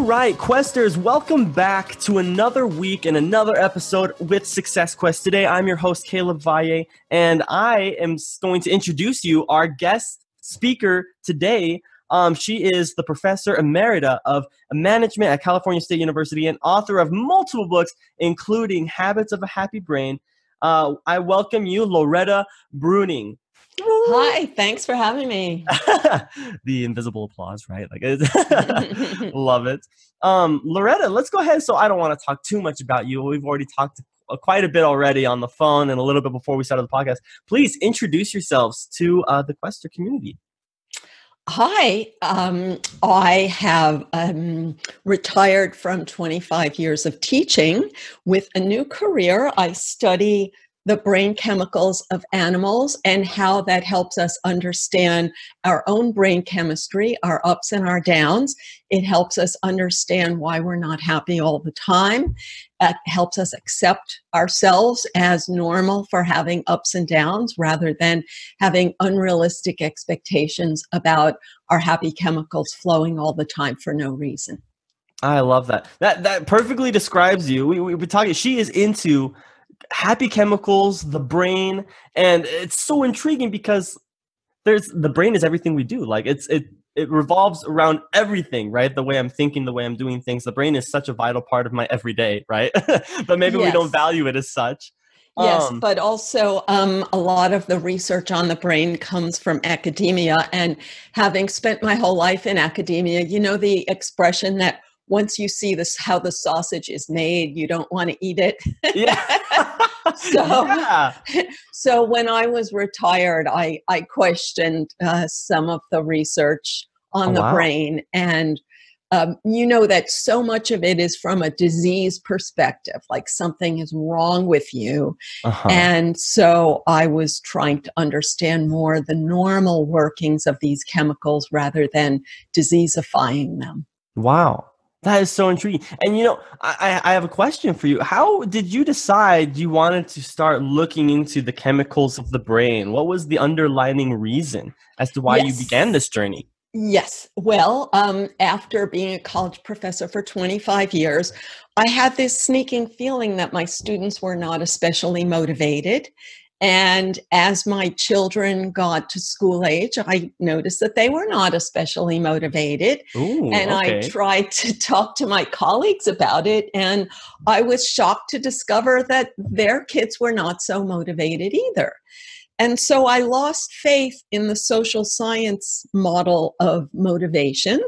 All right, Questers, welcome back to another week and another episode with Success Quest. Today, I'm your host, Caleb Valle, and I am going to introduce you our guest speaker today. Um, she is the professor emerita of management at California State University and author of multiple books, including Habits of a Happy Brain. Uh, I welcome you, Loretta Breuning. Hi, thanks for having me. the invisible applause, right? Like, love it. Um, Loretta, let's go ahead. So I don't want to talk too much about you. We've already talked uh, quite a bit already on the phone and a little bit before we started the podcast. Please introduce yourselves to uh, the Quester community. Hi, um, I have um, retired from 25 years of teaching with a new career. I study the brain chemicals of animals and how that helps us understand our own brain chemistry, our ups and our downs. It helps us understand why we're not happy all the time. It helps us accept ourselves as normal for having ups and downs rather than having unrealistic expectations about our happy chemicals flowing all the time for no reason. I love that. That that perfectly describes you. We we were talking. She is into happy chemicals, the brain, and it's so intriguing because there's the brain is everything we do. Like it's it it revolves around everything, right? The way I'm thinking, the way I'm doing things. The brain is such a vital part of my everyday, right? but maybe yes. we don't value it as such. Yes, um, but also um, a lot of the research on the brain comes from academia. And having spent my whole life in academia, you know the expression that once you see this how the sausage is made you don't want to eat it yeah so yeah. so when i was retired i i questioned uh, some of the research on oh, the wow. brain and um, you know that so much of it is from a disease perspective like something is wrong with you uh-huh. and so i was trying to understand more the normal workings of these chemicals rather than diseasifying them wow that is so intriguing. And you know, I, I have a question for you. How did you decide you wanted to start looking into the chemicals of the brain? What was the underlining reason as to why yes. you began this journey? Yes. Well, um, after being a college professor for 25 years, I had this sneaking feeling that my students were not especially motivated and as my children got to school age, I noticed that they were not especially motivated. Ooh, and okay. I tried to talk to my colleagues about it. And I was shocked to discover that their kids were not so motivated either. And so I lost faith in the social science model of motivation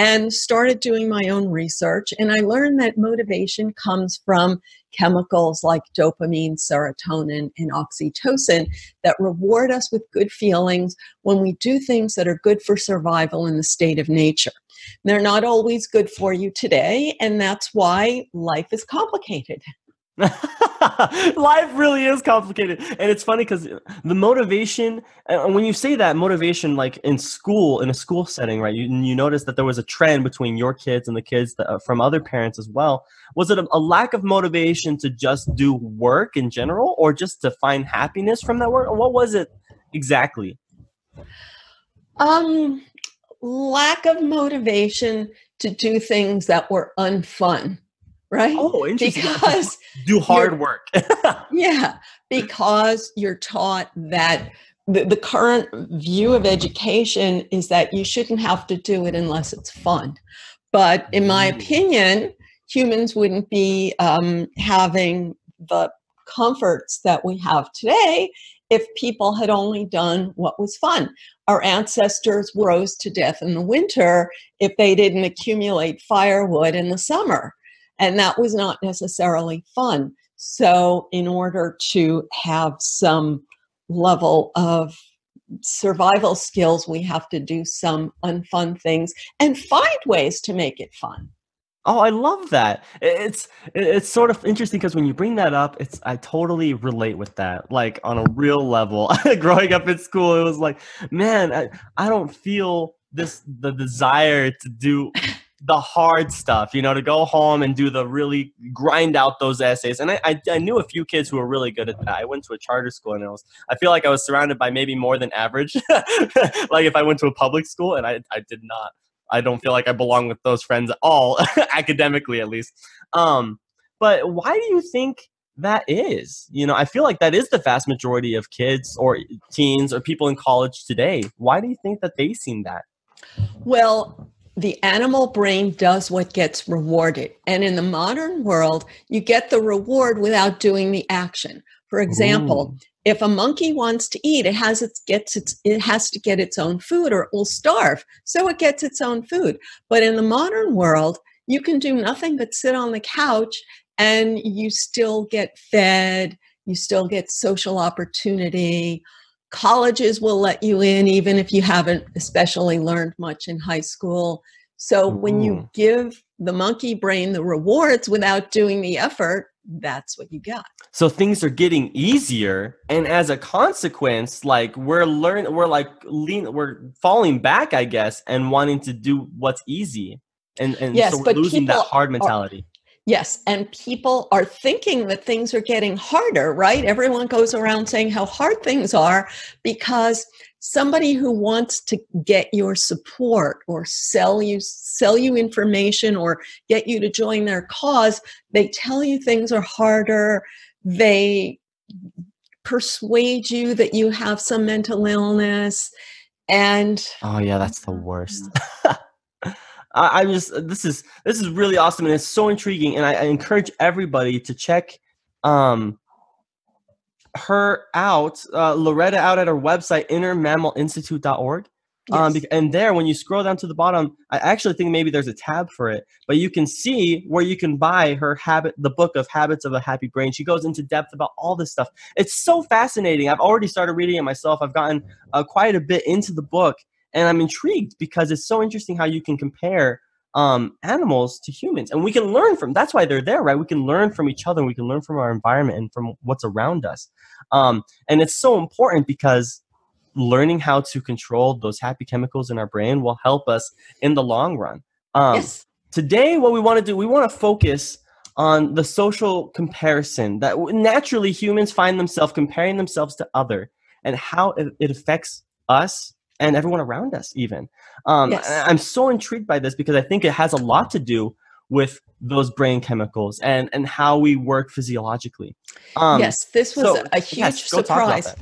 and started doing my own research. And I learned that motivation comes from chemicals like dopamine, serotonin, and oxytocin that reward us with good feelings when we do things that are good for survival in the state of nature. They're not always good for you today, and that's why life is complicated. life really is complicated. And it's funny because the motivation and when you say that motivation like in school in a school setting right you, you notice that there was a trend between your kids and the kids that, uh, from other parents as well. Was it a, a lack of motivation to just do work in general or just to find happiness from that work? Or what was it exactly? Um lack of motivation to do things that were unfun right? Oh, interesting. Because do hard work. yeah, because you're taught that the, the current view of education is that you shouldn't have to do it unless it's fun. But in my opinion, humans wouldn't be um, having the comforts that we have today if people had only done what was fun. Our ancestors rose to death in the winter if they didn't accumulate firewood in the summer. And that was not necessarily fun. So, in order to have some level of survival skills, we have to do some unfun things and find ways to make it fun. Oh, I love that. It's it's sort of interesting because when you bring that up, it's I totally relate with that. Like on a real level, growing up in school, it was like, man, I, I don't feel this the desire to do the hard stuff, you know, to go home and do the really grind out those essays. And I, I, I, knew a few kids who were really good at that. I went to a charter school and I was, I feel like I was surrounded by maybe more than average. like if I went to a public school and I, I did not I don't feel like I belong with those friends at all, academically at least. Um, but why do you think that is? You know, I feel like that is the vast majority of kids or teens or people in college today. Why do you think that they seem that? Well, the animal brain does what gets rewarded. And in the modern world, you get the reward without doing the action. For example, Ooh. if a monkey wants to eat, it has its gets its it has to get its own food or it will starve. So it gets its own food. But in the modern world, you can do nothing but sit on the couch and you still get fed, you still get social opportunity. Colleges will let you in even if you haven't especially learned much in high school. So when you mm. give the monkey brain the rewards without doing the effort, that's what you got. So things are getting easier, and as a consequence, like we're learning, we're like lean, we're falling back, I guess, and wanting to do what's easy, and and yes, so we're losing that hard are, mentality. Yes, and people are thinking that things are getting harder, right? Everyone goes around saying how hard things are because somebody who wants to get your support or sell you sell you information or get you to join their cause, they tell you things are harder. They persuade you that you have some mental illness and Oh yeah, that's the worst. I, am just this is this is really awesome and it's so intriguing and I, I encourage everybody to check um her out uh, Loretta out at her website innermammalinstitute.org um, yes. Um, and there, when you scroll down to the bottom, I actually think maybe there's a tab for it, but you can see where you can buy her habit, the book of Habits of a Happy Brain. She goes into depth about all this stuff. It's so fascinating. I've already started reading it myself. I've gotten uh, quite a bit into the book, and I'm intrigued because it's so interesting how you can compare um, animals to humans, and we can learn from. That's why they're there, right? We can learn from each other. We can learn from our environment and from what's around us, um, and it's so important because learning how to control those happy chemicals in our brain will help us in the long run. Um, yes. Today, what we want to do, we want to focus on the social comparison that naturally humans find themselves comparing themselves to other and how it affects us and everyone around us even. Um, yes. i'm so intrigued by this because i think it has a lot to do with those brain chemicals and and how we work physiologically. Um, yes this was so, a huge yes, surprise.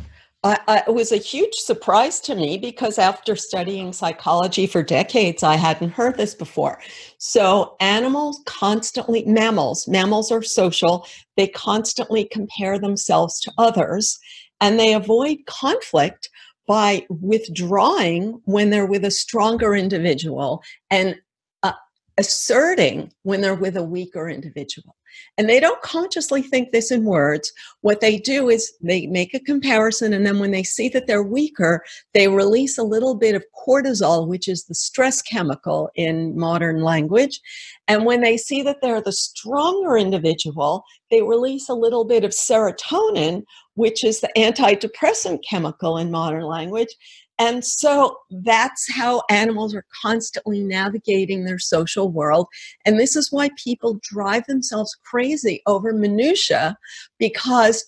I, it was a huge surprise to me because after studying psychology for decades, I hadn't heard this before. So, animals constantly, mammals, mammals are social, they constantly compare themselves to others and they avoid conflict by withdrawing when they're with a stronger individual and uh, asserting when they're with a weaker individual. And they don't consciously think this in words. What they do is they make a comparison, and then when they see that they're weaker, they release a little bit of cortisol, which is the stress chemical in modern language. And when they see that they're the stronger individual, they release a little bit of serotonin, which is the antidepressant chemical in modern language. And so that's how animals are constantly navigating their social world. And this is why people drive themselves crazy over minutia because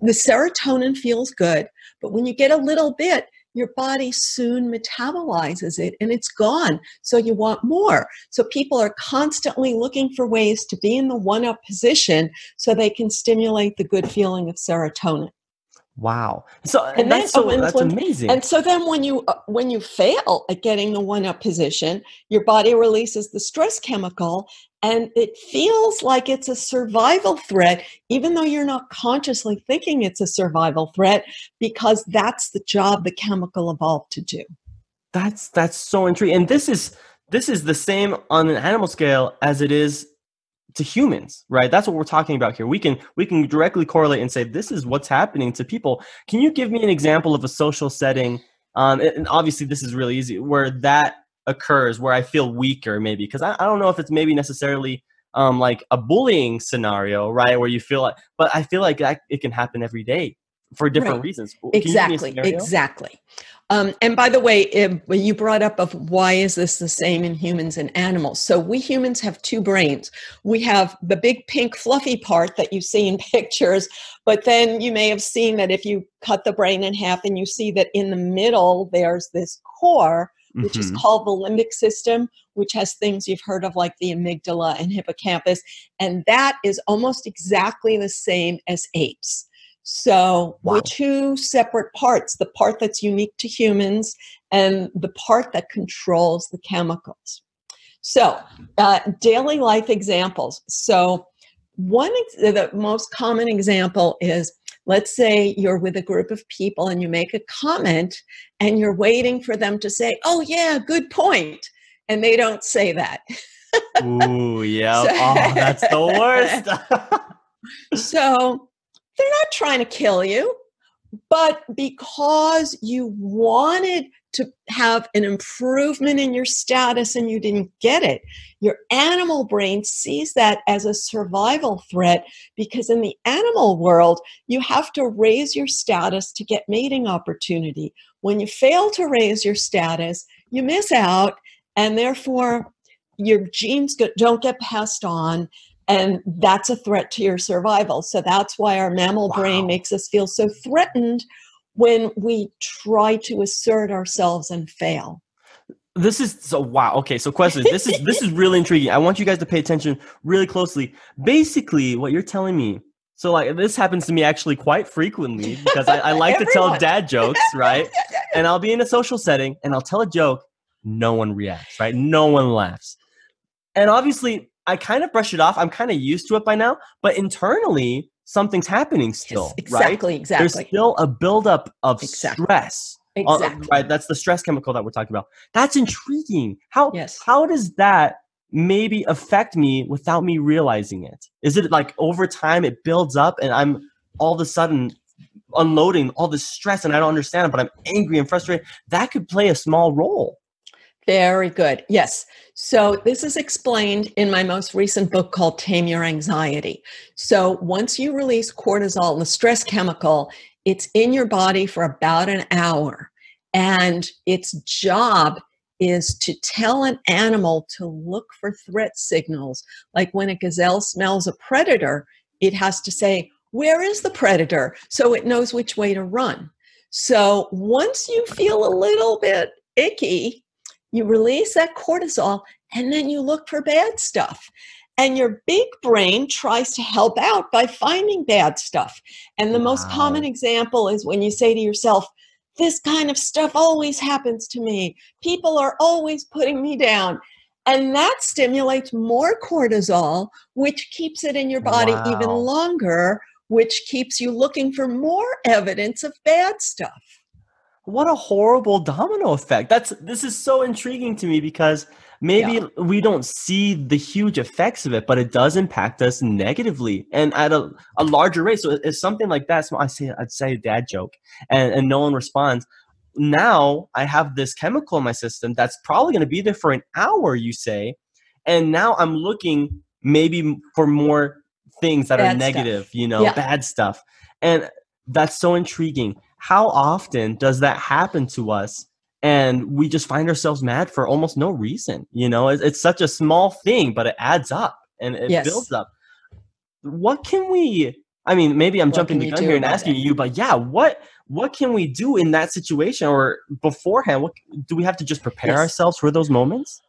the serotonin feels good, but when you get a little bit, your body soon metabolizes it and it's gone. So you want more. So people are constantly looking for ways to be in the one up position so they can stimulate the good feeling of serotonin. Wow. So and that's, then, so, oh, that's when, amazing. And so then when you uh, when you fail at getting the one up position, your body releases the stress chemical and it feels like it's a survival threat even though you're not consciously thinking it's a survival threat because that's the job the chemical evolved to do. That's that's so intriguing. And this is this is the same on an animal scale as it is to humans right that's what we're talking about here we can we can directly correlate and say this is what's happening to people can you give me an example of a social setting um, and obviously this is really easy where that occurs where i feel weaker maybe because I, I don't know if it's maybe necessarily um, like a bullying scenario right where you feel like but i feel like that, it can happen every day for different right. reasons Can exactly exactly um, and by the way, it, you brought up of why is this the same in humans and animals? So we humans have two brains. We have the big pink fluffy part that you see in pictures, but then you may have seen that if you cut the brain in half and you see that in the middle there's this core, which Mhm. is called the limbic system, which has things you've heard of like the amygdala and hippocampus. And that is almost exactly the same as apes. So, Wow. we're two separate parts the part that's unique to humans and the part that controls the chemicals. So, uh, daily life examples. So, one ex- the most common example is let's say you're with a group of people and you make a comment and you're waiting for them to say, Oh, yeah, good point. And they don't say that. Ooh, yeah. So- oh, that's the worst. So they're not trying to kill you, but because you wanted to have an improvement in your status and you didn't get it, your animal brain sees that as a survival threat because in the animal world, you have to raise your status to get mating opportunity. When you fail to raise your status, you miss out, and therefore your genes don't get passed on and that's a threat to your survival. So that's why our mammal brain makes us feel so threatened when we try to assert ourselves and fail. this is so wow. Okay, so question. This is this is really intriguing. I want you guys to pay attention really closely. Basically, what you're telling me. So like this happens to me actually quite frequently because I, I like to tell dad jokes, right? and I'll be in a social setting and I'll tell a joke, no one reacts, right? No one laughs. And obviously, I kind of brush it off. I'm kind of used to it by now, but internally, something's happening still, Yes, right? exactly, exactly. There's still a buildup of Exactly. stress. uh, Exactly. right, that's the stress chemical that we're talking about. That's intriguing. How Yes. how does that maybe affect me without me realizing it? Is it like over time it builds up and I'm all of a sudden unloading all this stress and I don't understand it, but I'm angry and frustrated? That could play a small role. Very good. Yes. So this is explained in my most recent book called Tame Your Anxiety. So once you release cortisol, the stress chemical, it's in your body for about an hour. And its job is to tell an animal to look for threat signals. Like when a gazelle smells a predator, it has to say, Where is the predator? So it knows which way to run. So once you feel a little bit icky, you release that cortisol and then you look for bad stuff. And your big brain tries to help out by finding bad stuff. And the most common example is when you say to yourself, This kind of stuff always happens to me. People are always putting me down. And that stimulates more cortisol, which keeps it in your body even longer, which keeps you looking for more evidence of bad stuff. What a horrible domino effect. That's this is so intriguing to me because maybe Yeah. we don't see the huge effects of it, but it does impact us negatively and at a, a larger rate. So it's something like that. So I say I'd say a dad joke and, and no one responds. Now I have this chemical in my system that's probably going to be there for an hour, you say, and now I'm looking maybe for more things that are Bad stuff. negative, you know, Yeah. bad stuff. And that's so intriguing. How often does that happen to us? And we just find ourselves mad for almost no reason. You know, it's, it's such a small thing, but it adds up and it Yes. builds up. What can we? I mean, maybe I'm What jumping the gun here and asking you, but yeah, what what can we do in that situation or beforehand? What do we have to just prepare Yes. ourselves for those moments?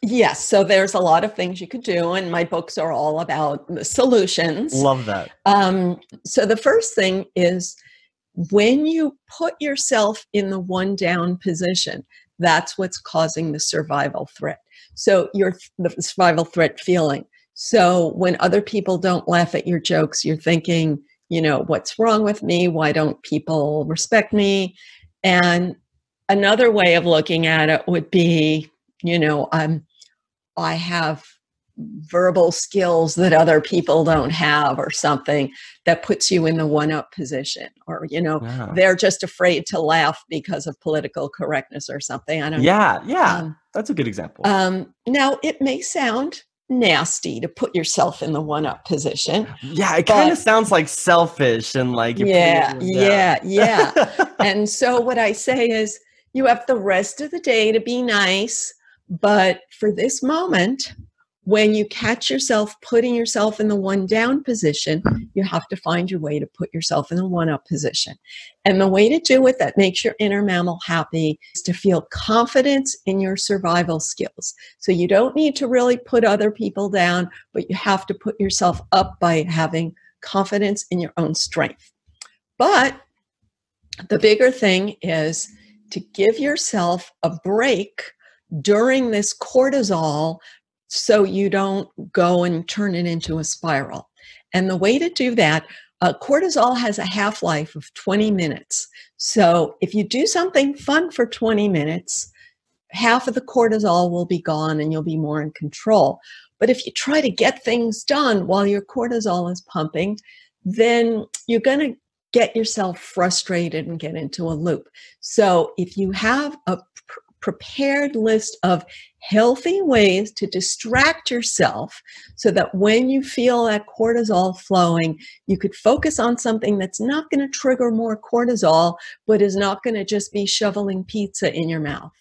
Yes, so there's a lot of things you could do, and my books are all about the solutions. Love that. Um, so the first thing is when you put yourself in the one down position, that's what's causing the survival threat. So your the survival threat feeling. So when other people don't laugh at your jokes, you're thinking, you know, what's wrong with me? Why don't people respect me? And another way of looking at it would be, you know, I'm I have verbal skills that other people don't have or something that puts you in the one up position or you know Yeah. they're just afraid to laugh because of political correctness or something i don't Yeah, yeah. um, That's a good example. um, now it may sound nasty to put yourself in the one up position yeah, it kind of sounds like selfish and like yeah yeah yeah and so what i say is you have the rest of the day to be nice but for this moment when you catch yourself putting yourself in the one down position, mm-hmm. you have to find your way to put yourself in the one up position. And the way to do it that makes your inner mammal happy is to feel confidence in your survival skills. So you don't need to really put other people down, but you have to put yourself up by having confidence in your own strength. But the bigger thing is to give yourself a break during this cortisol so you don't go and turn it into a spiral. And the way to do that, uh, cortisol has a half life of 20 minutes. So if you do something fun for 20 minutes, half of the cortisol will be gone and you'll be more in control. But if you try to get things done while your cortisol is pumping, then you're going to get yourself frustrated and get into a loop. So if you have a prepared list of healthy ways to distract yourself so that when you feel that cortisol flowing, you could focus on something that's not going to trigger more cortisol, but is not going to just be shoveling pizza in your mouth.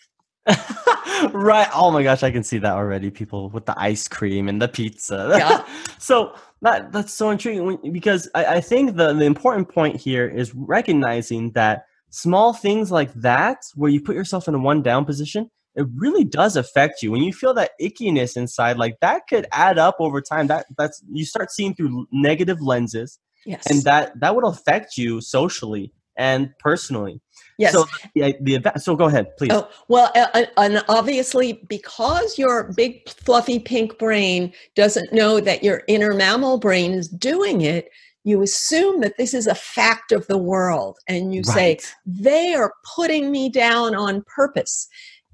right. Oh my gosh, I can see that already. People with the ice cream and the pizza. Yeah. so that that's so intriguing because I, I think the, the important point here is recognizing that small things like that, where you put yourself in a one down position, it really does affect you. When you feel that ickiness inside, like that could add up over time. That that's you start seeing through negative lenses. Yes. And that that would affect you socially and personally. Yes. So the, the so go ahead, please. Oh, well, uh, and obviously because your big fluffy pink brain doesn't know that your inner mammal brain is doing it, you assume that this is a fact of the world and you right. say they are putting me down on purpose.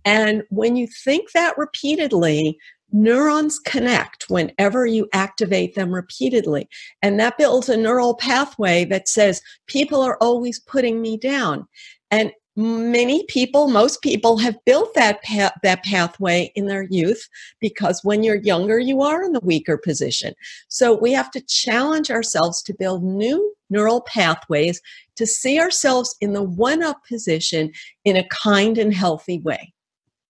And when you think that repeatedly neurons connect whenever you activate them repeatedly. And that builds a neural pathway that says people are always putting me down. And many people most people have built that path, that pathway in their youth because when you're younger you are in the weaker position so we have to challenge ourselves to build new neural pathways to see ourselves in the one up position in a kind and healthy way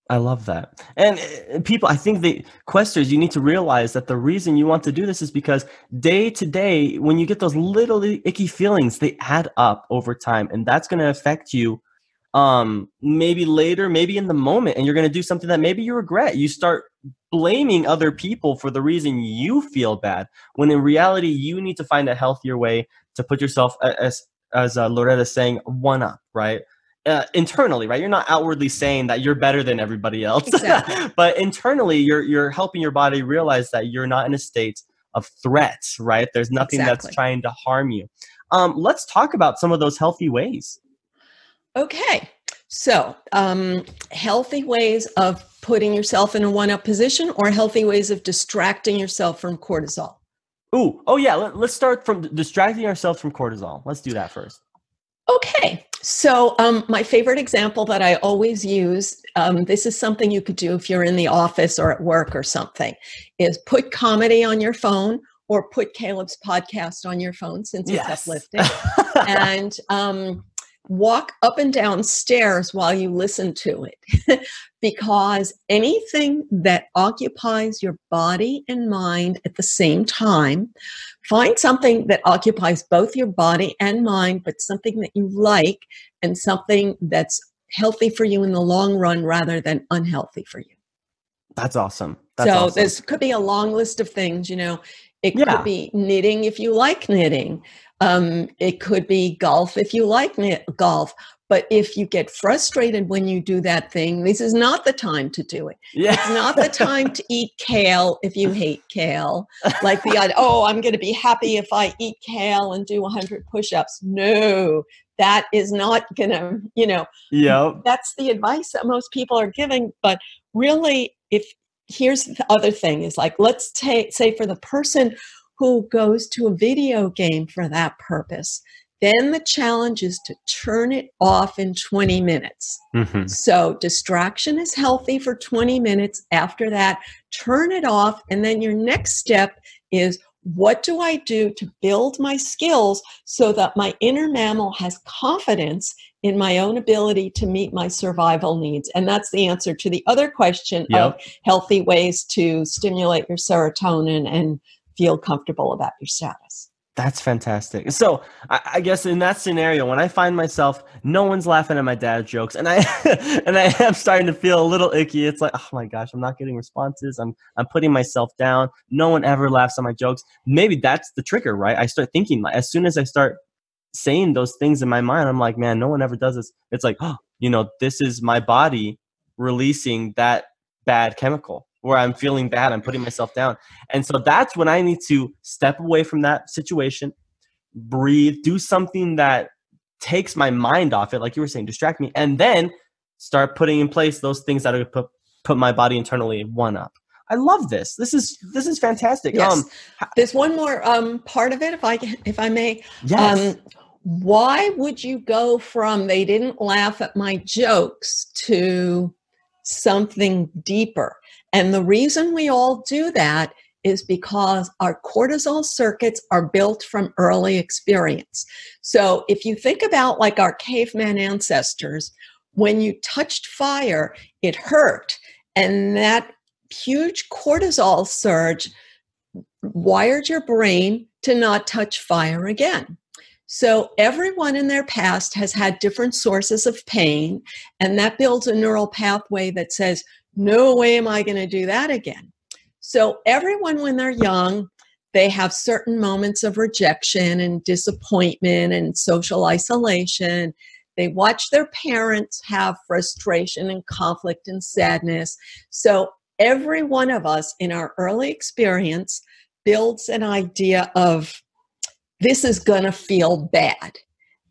I love that. And uh, people, I think the questers, you need to realize that the reason you want to do this is because day to day, when you get those little icky feelings, they add up over time. And that's going to affect you um maybe later maybe in the moment and you're going to do something that maybe you regret. You start blaming other people for the reason you feel bad when in reality you need to find a healthier way to put yourself as as uh, Loretta saying one up right? Uh, internally right? You're not outwardly saying that you're better than everybody else. Exactly. but internally you're you're helping your body realize that you're not in a state of threat right? There's nothing exactly. that's trying to harm you. Um, let's talk about some of those healthy ways Okay, so um, healthy ways of putting yourself in a one up position or healthy ways of distracting yourself from cortisol? Ooh, oh yeah, let, us start from distracting ourselves from cortisol. Let's do that first. Okay, so um, my favorite example that I always use um, this is something you could do if you're in the office or at work or something is put comedy on your phone or put Caleb's podcast on your phone since it's yes. uplifting. and um, walk up and down stairs while you listen to it. Because anything that occupies your body and mind at the same time find something that occupies both your body and mind but something that you like and something that's healthy for you in the long run rather than unhealthy for you. That's awesome. That's so awesome. this could be a long list of things you know. It yeah. could be knitting if you like knitting um, it could be golf if you like golf. But if you get frustrated when you do that thing, this is not the time to do it. Yeah. It's not the time to eat kale if you hate kale. Like the oh, I'm going to be happy if I eat kale and do 100 push-ups. No, that is not going to, you know. Yeah. That's the advice that most people are giving. But really, if here's the other thing is like, let's take say for the person who goes to a video game for that purpose. Then the challenge is to turn it off in 20 minutes. Mm-hmm. So, distraction is healthy for 20 minutes. After that, turn it off. And then your next step is what do I do to build my skills so that my inner mammal has confidence in my own ability to meet my survival needs. And that's the answer to the other question yep. of healthy ways to stimulate your serotonin and feel comfortable about your status. That's fantastic. So I, I, guess in that scenario, when I find myself, no one's laughing at my dad's jokes, and I and I am starting to feel a little icky. It's like, oh my gosh, I'm not getting responses. I'm I'm putting myself down. No one ever laughs at my jokes. Maybe that's the trigger, right? I start thinking as soon as I start saying those things in my mind, I'm like, man, no one ever does this. It's like, oh, you know, this is my body releasing that bad chemical where I'm feeling bad, I'm putting myself down. And so that's when I need to step away from that situation, breathe, do something that takes my mind off it, like you were saying, distract me, and then start putting in place those things that are put put my body internally one up. I love this. This is this is fantastic. Yes. Um, There's one more um, part of it, if I if I may. Yes. Um, why would you go from they didn't laugh at my jokes to something deeper? And the reason we all do that is because our cortisol circuits are built from early experience. So if you think about like our caveman ancestors, when you touched fire, it hurt. And that huge cortisol surge wired your brain to not touch fire again. So everyone in their past has had different sources of pain, and that builds a neural pathway that says, no way am I going to do that again. So, everyone, when they're young, they have certain moments of rejection and disappointment and social isolation. They watch their parents have frustration and conflict and sadness. So, every one of us in our early experience builds an idea of this is going to feel bad.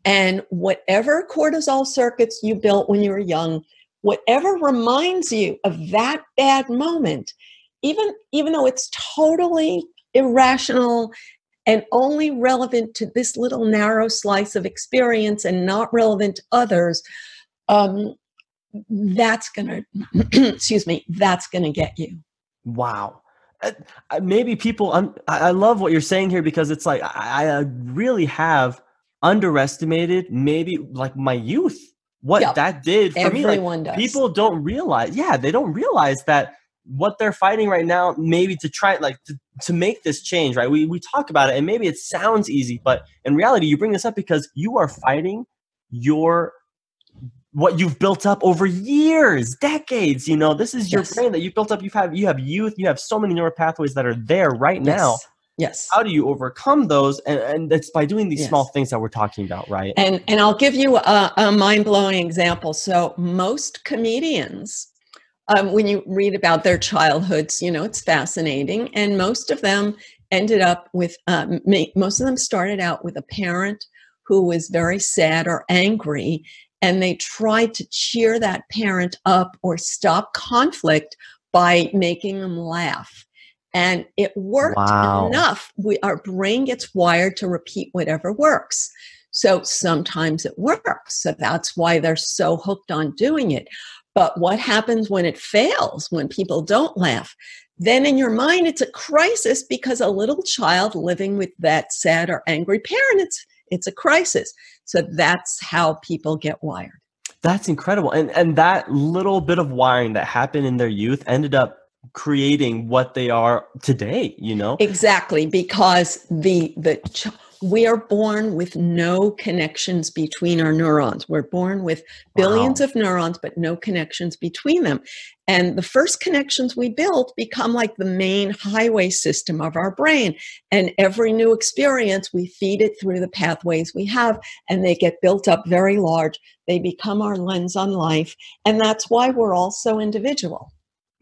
And whatever cortisol circuits you built when you were young whatever reminds you of that bad moment even even though it's totally irrational and only relevant to this little narrow slice of experience and not relevant to others um, that's gonna excuse me that's gonna get you wow Uh, maybe people I'm, i love what you're saying here because it's like I, I uh, really have underestimated maybe like my youth what yep. that did for Everyone me. Like, does. People don't realize, yeah, they don't realize that what they're fighting right now, maybe to try like to, to make this change, right? We we talk about it and maybe it sounds easy, but in reality, you bring this up because you are fighting your what you've built up over years, decades. You know, this is your yes. brain that you've built up. You've had you have youth, you have so many neural pathways that are there right yes. now Yes. How do you overcome those? And, and it's by doing these yes. small things that we're talking about, right? And and I'll give you a, a mind blowing example. So most comedians, um, when you read about their childhoods, you know it's fascinating, and most of them ended up with um, most of them started out with a parent who was very sad or angry, and they try to cheer that parent up or stop conflict by making them laugh. And it worked wow. enough we our brain gets wired to repeat whatever works. So sometimes it works so that's why they're so hooked on doing it. But what happens when it fails when people don't laugh? Then in your mind it's a crisis because a little child living with that sad or angry parent it's it's a crisis. So that's how people get wired. That's incredible. And and that little bit of wiring that happened in their youth ended up creating what they are today you know? Exactly because the the we are born with no connections between our neurons. We're born with billions wow. of neurons but no connections between them. And the first connections we build become like the main highway system of our brain. And every new experience we feed it through the pathways we have and they get built up very large. They become our lens on life. And that's why we're all so individual.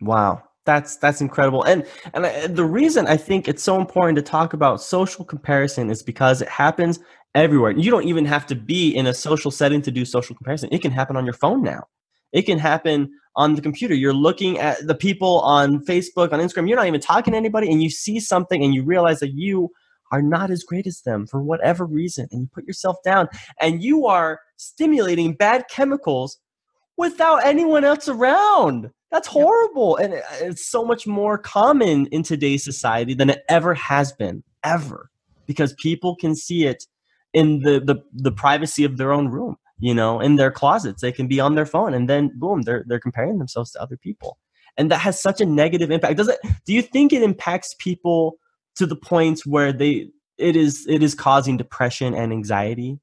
Wow that's that's incredible. And and I, the reason i think it's so important to talk about social comparison is because it happens everywhere. You don't even have to be in a social setting to do social comparison. It can happen on your phone now. It can happen on the computer. You're looking at the people on facebook on instagram. You're not even talking to anybody and you see something and you realize that you are not as great as them for whatever reason and you put yourself down and you are stimulating bad chemicals without anyone else around that's horrible. And uh, it's so much more common in today's society than it ever has been, ever. Because people can see it in the, the, the privacy of their own room. you know, in their closets. They can be on their phone and then boom, they're they're comparing themselves to other people. And that has such a negative impact. Does it do you think it impacts people to the point where they it is it is causing depression and anxiety?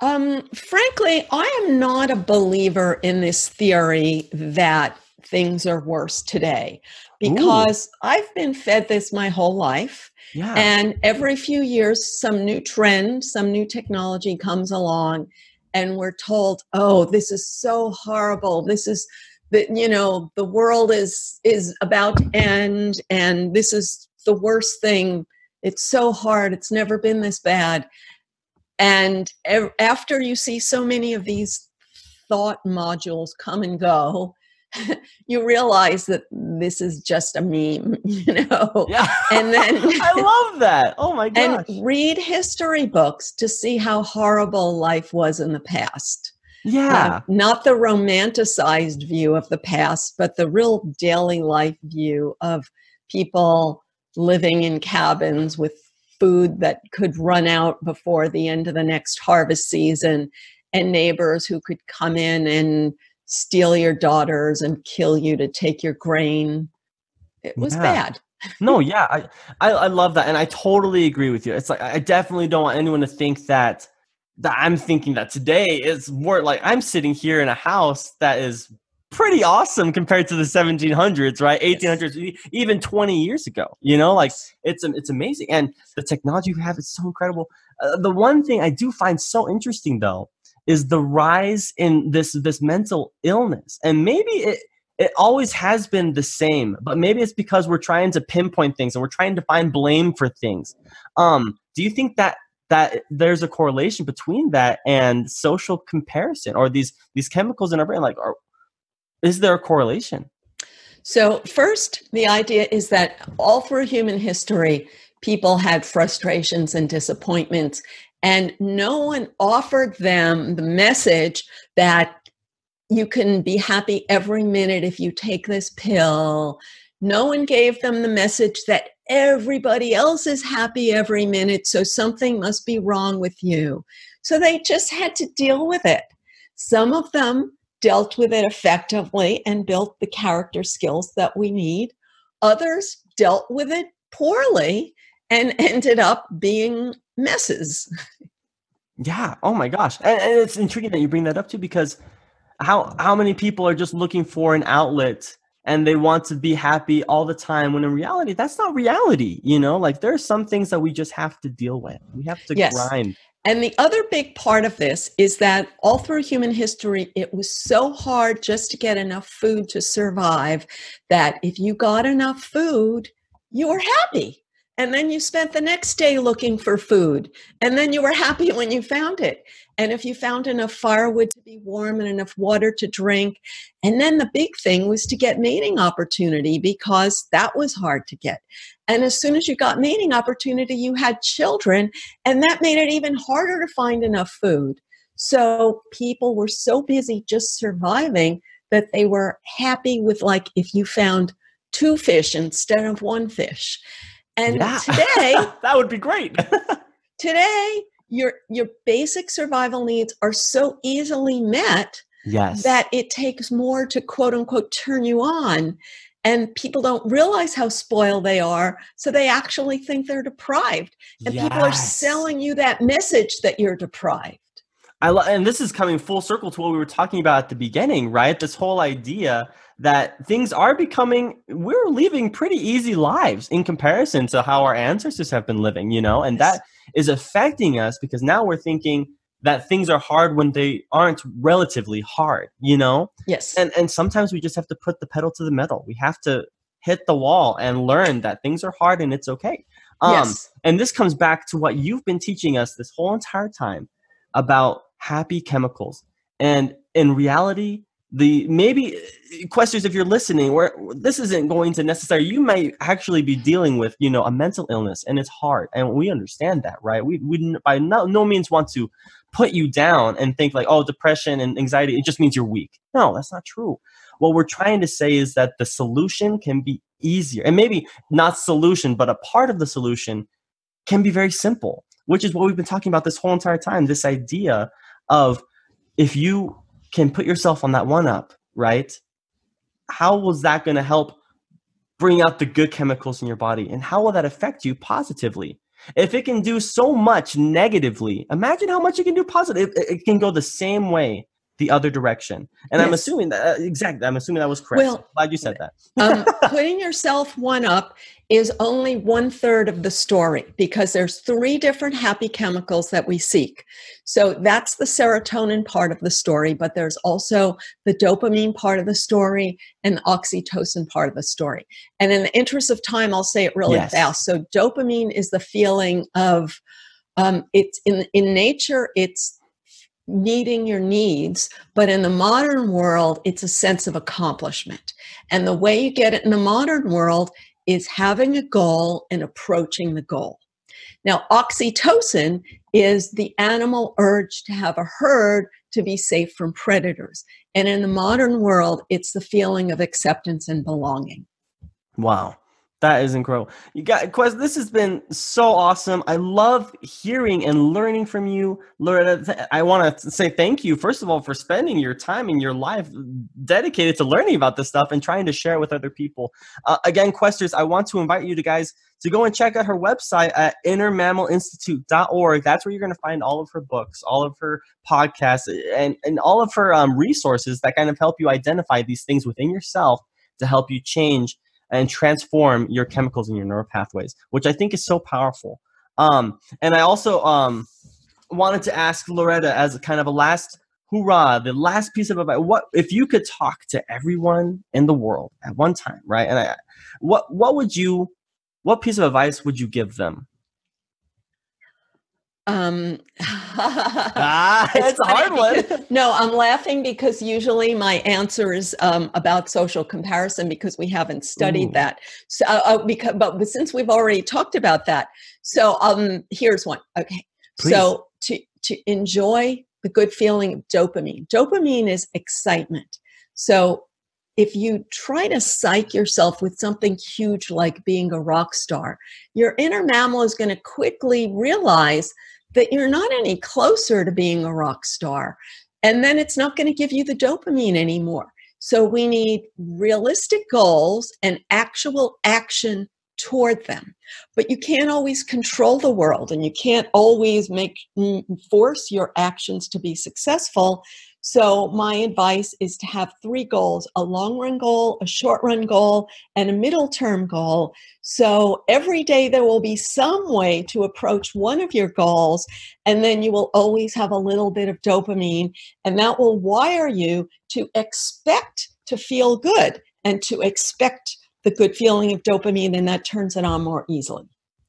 Um, frankly, I am not a believer in this theory that things are worse today because Ooh. I've been fed this my whole life. Yeah. And every few years, some new trend, some new technology comes along, and we're told, oh, this is so horrible. This is that you know the world is is about to end and this is the worst thing it's so hard it's never been this bad and after you see so many of these thought modules come and go you realize that this is just a meme, you know. Yeah. And then I love that. Oh my gosh. And read history books to see how horrible life was in the past. Yeah. Uh, not the romanticized view of the past, but the real daily life view of people living in cabins with food that could run out before the end of the next harvest season and neighbors who could come in and steal your daughters and kill you to take your grain. It was yeah. bad. no, yeah, I, I, I love that, and I totally agree with you. It's like I definitely don't want anyone to think that that I'm thinking that today is more like I'm sitting here in a house that is pretty awesome compared to the 1700s, right? 1800s, yes. even 20 years ago. You know, like it's it's amazing, and the technology we have is so incredible. Uh, the one thing I do find so interesting though is the rise in this this mental illness, and maybe it it always has been the same, but maybe it's because we're trying to pinpoint things and we're trying to find blame for things. Um, do you think that that there's a correlation between that and social comparison or these these chemicals in our brain like are, is there a correlation so first the idea is that all through human history people had frustrations and disappointments and no one offered them the message that you can be happy every minute if you take this pill no one gave them the message that everybody else is happy every minute, so something must be wrong with you. So they just had to deal with it. Some of them dealt with it effectively and built the character skills that we need. Others dealt with it poorly and ended up being messes. Yeah. Oh my gosh. And, and, it's intriguing that you bring that up too, because how how many people are just looking for an outlet and they want to be happy all the time when in reality that's not reality you know like there are some things that we just have to deal with we have to yes. grind and the other big part of this is that all through human history it was so hard just to get enough food to survive that if you got enough food you were happy and then you spent the next day looking for food. And then you were happy when you found it. And if you found enough firewood to be warm and enough water to drink. And then the big thing was to get mating opportunity because that was hard to get. And as soon as you got mating opportunity you had children and that made it even harder to find enough food. So people were so busy just surviving that they were happy with like if you found two fish instead of one fish and yeah. today, that would be great. today, your your basic survival needs are so easily met yes. that it takes more to quote unquote turn you on. And people don't realize how spoiled they are, so they actually think they're deprived. And yes. people are selling you that message that you're deprived. I love, and this is coming full circle to what we were talking about at the beginning, right? This whole idea that things are becoming we're living pretty easy lives in comparison to how our ancestors have been living you know? And that is affecting us because now we're thinking that things are hard when they aren't relatively hard you know? Yes. And and sometimes we just have to put the pedal to the metal. We have to hit the wall and learn that things are hard and it's okay. Um yes. and this comes back to what you've been teaching us this whole entire time about happy chemicals. And in reality the maybe uh, Questers if you're listening where this isn't going to necessarily you might actually be dealing with you know a mental illness and it's hard and we understand that right? We, we by no, no means want to put you down and think like oh depression and anxiety it just means you're weak. No that's not true. What we're trying to say is that the solution can be easier and maybe not solution but a part of the solution can be very simple which is what we've been talking about this whole entire time this idea of if you can put yourself on that one up, right? How was that going to help bring out the good chemicals in your body? And how will that affect you positively? If it can do so much negatively, imagine how much it can do positive. It, it can go the same way the other direction. And yes. I'm assuming that uh, exactly. I'm assuming that was correct. Well, glad you said that. um, putting yourself one up is only one third of the story because there's three different happy chemicals that we seek. So that's the serotonin part of the story, but there's also the dopamine part of the story and the oxytocin part of the story. And in the interest of time, I'll say it really yes. fast. So dopamine is the feeling of um, it's in in nature. It's meeting your needs, but in the modern world, it's a sense of accomplishment. And the way you get it in the modern world is having a goal and approaching the goal. Now, oxytocin is the animal urge to have a herd to be safe from predators. And in the modern world, it's the feeling of acceptance and belonging. Wow. That is incredible. You got Quest. This has been so awesome. I love hearing and learning from you, Loretta. I want to say thank you first of all for spending your time and your life dedicated to learning about this stuff and trying to share it with other people. Uh, again, Questers, I want to invite you to guys to go and check out her website at innermammalinstitute.org. That's where you're going to find all of her books, all of her podcasts, and and all of her um, resources that kind of help you identify these things within yourself to help you change and transform your chemicals in your neural pathways, which I think is so powerful. Um, and I also um, wanted to ask Loretta as kind of a last hoorah, the last piece of advice. What if you could talk to everyone in the world at one time, right? And I, what what would you, what piece of advice would you give them? Um, ah, it's, a hard one. no, I'm laughing because usually my answer is um, about social comparison because we haven't studied Ooh. that. So, uh, uh because, but since we've already talked about that, so um, here's one. Okay, Please. so to to enjoy the good feeling of dopamine. Dopamine is excitement. So if you try to psych yourself with something huge like being a rock star, your inner mammal is going to quickly realize that you're not any closer to being a rock star. And then it's not going to give you the dopamine anymore. So we need realistic goals and actual action toward them. But you can't always control the world and you can't always make mm, force your actions to be successful. So, my advice is to have three goals a long run goal, a short run goal, and a middle term goal. So, every day there will be some way to approach one of your goals, and then you will always have a little bit of dopamine, and that will wire you to expect to feel good and to expect the good feeling of dopamine, and that turns it on more easily.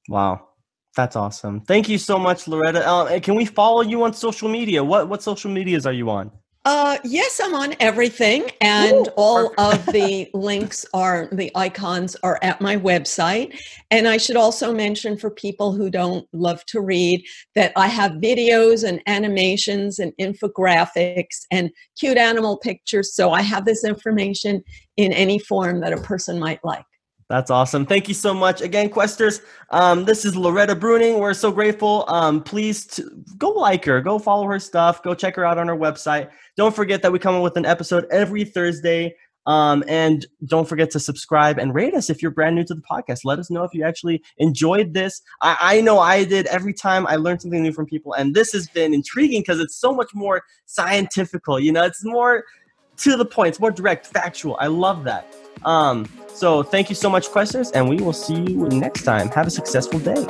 Wow. That's awesome. Thank you so much, Loretta. Um, can we follow you on social media? What what social medias are you on? Uh, yes, I'm on everything, and Ooh, all of the links are the icons are at my website. And I should also mention for people who don't love to read that I have videos and animations and infographics and cute animal pictures. So I have this information in any form that a person might like. That's awesome. Thank you so much. Again, Questers, um, this is Loretta Breuning. We're so grateful. Um, please t- go like her, go follow her stuff, go check her out on her website. Don't forget that we come up with an episode every Thursday. Um, and don't forget to subscribe and rate us if you're brand new to the podcast. Let us know if you actually enjoyed this. I, I know I did every time I learned something new from people. And this has been intriguing because it's so much more scientifical. You know, it's more to the point, it's more direct, factual. I love that. Um, so thank you so much, Questers, and we will see you next time. Have a successful day.